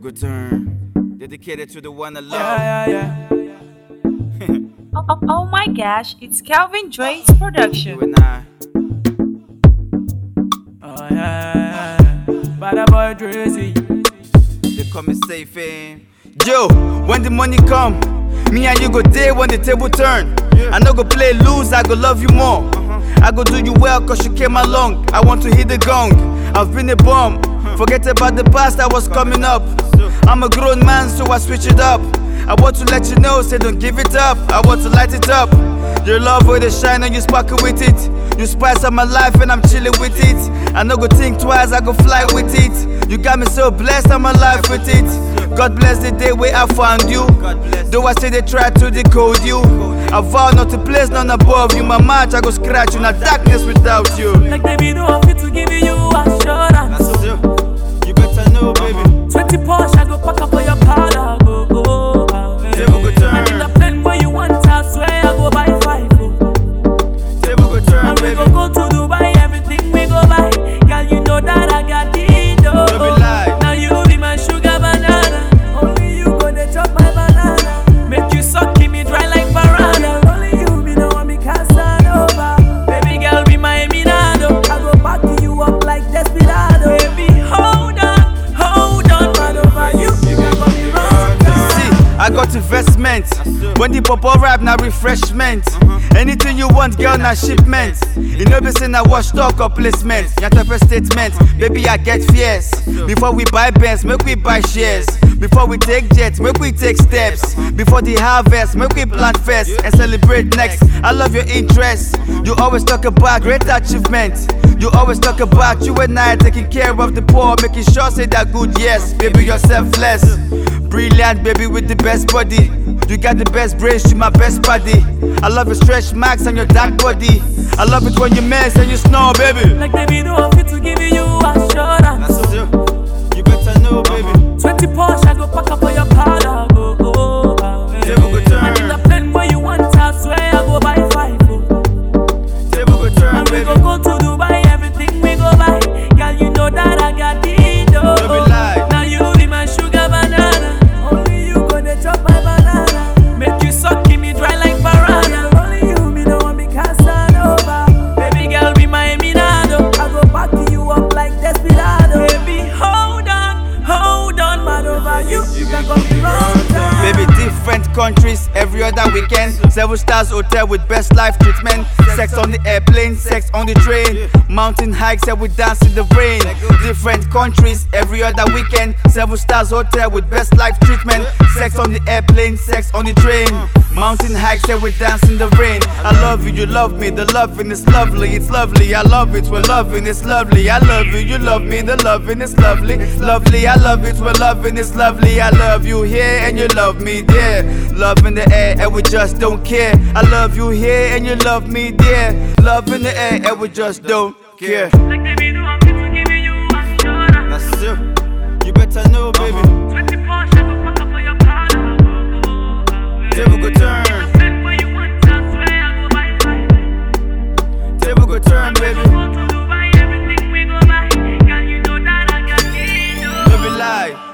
good turn. Dedicated to the one I love. Yeah, yeah, yeah. Oh, oh, oh my gosh, it's Kelvin Drayz You production. and I. Oh, yeah, yeah, yeah. Bada boy Drizzy. They call me safe in. Yo, when the money come, me and you go there when the table turn. I no go play lose, I go love you more. Uh-huh. I go do you well cause you came along. I want to hit the gong. I've been a bum. Forget about the past that was coming up. I'm a grown man, so I switch it up. I want to let you know, say don't give it up. I want to light it up. Your love with the shine and you sparkle with it. You spice up my life and I'm chilling with it. I no go think twice, I go fly with it. You got me so blessed, I'm alive with it. God bless the day where I found you. Though I say they try to decode you. I vow not to place none above you. My match, I go scratch you. Now darkness without you. Like baby, no I'm fit to give you assurance. You When the pop rap, now refreshment. Uh-huh. Anything you want, girl, now shipment. You know, be saying I wash talk or placement. Of statement, baby, I get fierce. Before we buy bands, make we buy shares. Before we take jets, make we take steps. Before the harvest, make we plant first and celebrate next. I love your interest. You always talk about great achievement. You always talk about you and I taking care of the poor, making sure say that good yes, baby, you're selfless. Brilliant, baby, with the best body. You got the best brains, you my best body. I love your stretch marks and your dark body. I love it when you mess and you snore, baby. Like baby, countries every other weekend. Seven stars hotel with best life treatment. Sex on the airplane, sex on the train. Mountain hikes and we dance in the rain. Different countries every other weekend. Seven stars hotel with best life treatment. Sex on the airplane, sex on the train. Mountain hikes and we dance in the rain. I love you, you love me. The loving is lovely, it's lovely. I love it, we're loving, it's lovely. I love you, you love me. The loving is lovely, lovely. I love it, we're loving, it's lovely. I love you here and you love me there. Love in the air and we just don't care. I love you here and you love me there. Love in the air and we just don't care. Like baby, no I'm fit to give you assurance. That's it. You better know, baby. burn, baby. Every lie.